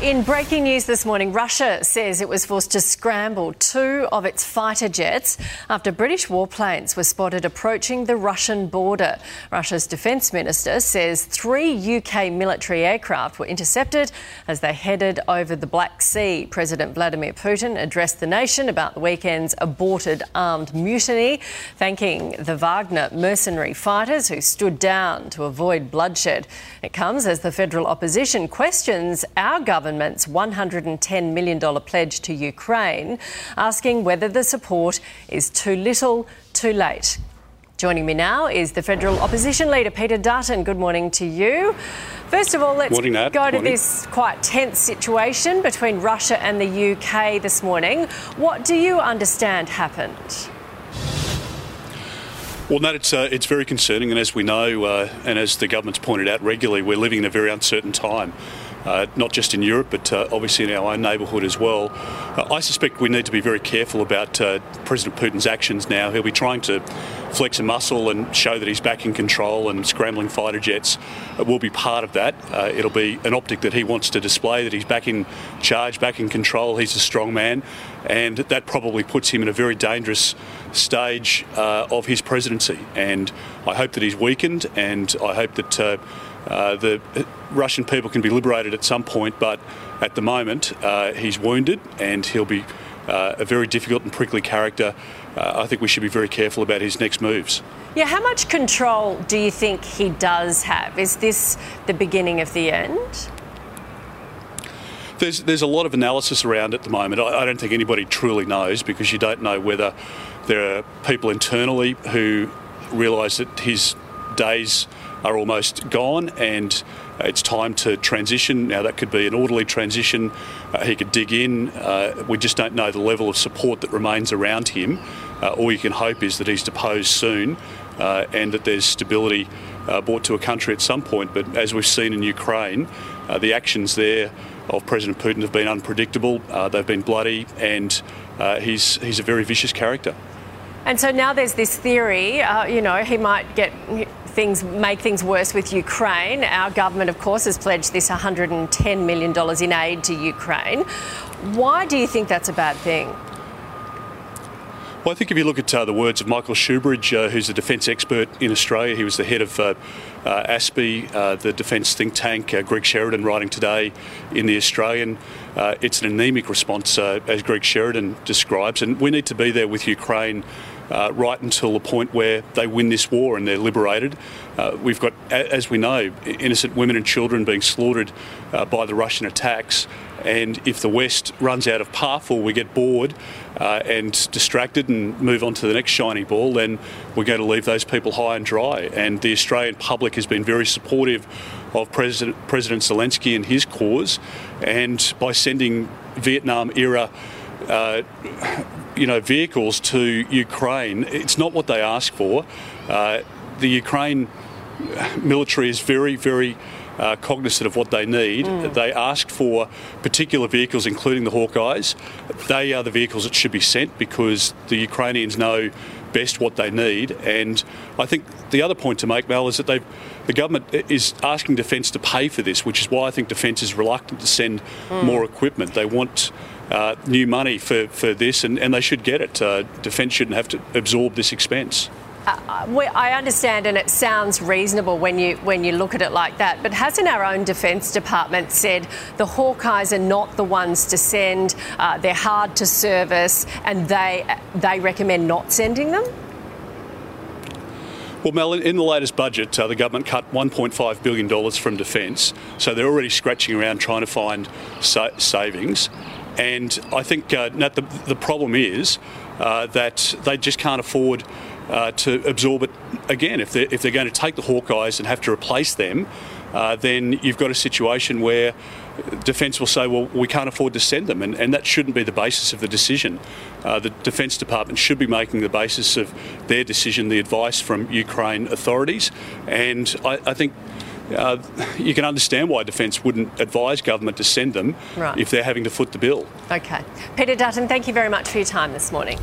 In breaking news this morning, Russia says it was forced to scramble two of its fighter jets after British warplanes were spotted approaching the Russian border. Russia's defence minister says three UK military aircraft were intercepted as they headed over the Black Sea. President Vladimir Putin addressed the nation about the weekend's aborted armed mutiny, thanking the Wagner mercenary fighters who stood down to avoid bloodshed. It comes as the federal opposition questions our government government's $110 million pledge to Ukraine, asking whether the support is too little, too late. Joining me now is the federal opposition leader, Peter Dutton. Good morning to you. First of all, let's morning, go to this quite tense situation between Russia and the UK this morning. What do you understand happened? Well, Nat, it's, uh, it's very concerning, and as we know, uh, and as the government's pointed out regularly, we're living in a very uncertain time uh, not just in Europe, but uh, obviously in our own neighbourhood as well. Uh, I suspect we need to be very careful about uh, President Putin's actions now. He'll be trying to flex a muscle and show that he's back in control, and scrambling fighter jets will be part of that. It'll be an optic that he wants to display that he's back in charge, back in control. He's a strong man, and that probably puts him in a very dangerous stage of his presidency. And I hope that he's weakened, and I hope that uh, the Russian people can be liberated at some point, but at the moment uh, he's wounded and he'll be uh, a very difficult and prickly character. Uh, I think we should be very careful about his next moves. Yeah, how much control do you think he does have? Is this the beginning of the end? There's, there's a lot of analysis around at the moment. I, I don't think anybody truly knows because you don't know whether there are people internally who realise that his days are almost gone and it's time to transition. Now, that could be an orderly transition. Uh, he could dig in. Uh, we just don't know the level of support that remains around him. Uh, all you can hope is that he's deposed soon uh, and that there's stability uh, brought to a country at some point. But as we've seen in Ukraine, uh, the actions there of President Putin have been unpredictable, they've been bloody, and he's, he's a very vicious character. And so now there's this theory, uh, you know, he might get things make things worse with Ukraine. Our government, of course, has pledged this $110 million in aid to Ukraine. Why do you think that's a bad thing? Well, I think if you look at uh, the words of Michael Shoebridge, uh, who's a defence expert in Australia, he was the head of uh, uh ASPI, uh, the defence think tank, uh, Greg Sheridan writing today in The Australian. it's an anemic response, as Greg Sheridan describes, and we need to be there with Ukraine uh, right until the point where they win this war and they're liberated. Uh, we've got, as we know, innocent women and children being slaughtered uh, by the Russian attacks. And if the West runs out of puff or we get bored uh, and distracted and move on to the next shiny ball, then we're going to leave those people high and dry. And the Australian public has been very supportive of President, President Zelensky and his cause. And by sending Vietnam era uh, you know, vehicles to Ukraine. It's not what they ask for. Uh, the Ukraine military is very, very uh, cognizant of what they need. Mm. They asked for particular vehicles, including the Hawkeis. They are the vehicles that should be sent because the Ukrainians know best what they need. And I think the other point to make, Mel, is that they've the government is asking Defence to pay for this, which is why I think Defence is reluctant to send mm. more equipment. They want uh, new money for, for this, and, and they should get it. Uh, Defence shouldn't have to absorb this expense. Uh, I understand, and it sounds reasonable when you when you look at it like that. But hasn't our own Defence Department said the Hawkeis are not the ones to send? Uh, they're hard to service, and they they recommend not sending them. Well, Mel, in the latest budget, uh, the government cut $1.5 billion from defence, so they're already scratching around trying to find sa- savings. And I think uh, the, the problem is uh, that they just can't afford uh, to absorb it again. If they're, if they're going to take the Hawkeis and have to replace them, uh, then you've got a situation where Defence will say, well, we can't afford to send them, and, and that shouldn't be the basis of the decision. Uh, the Defence Department should be making the basis of their decision the advice from Ukraine authorities, and I, I think uh, you can understand why Defence wouldn't advise government to send them right. if they're having to foot the bill. Okay. Peter Dutton, thank you very much for your time this morning.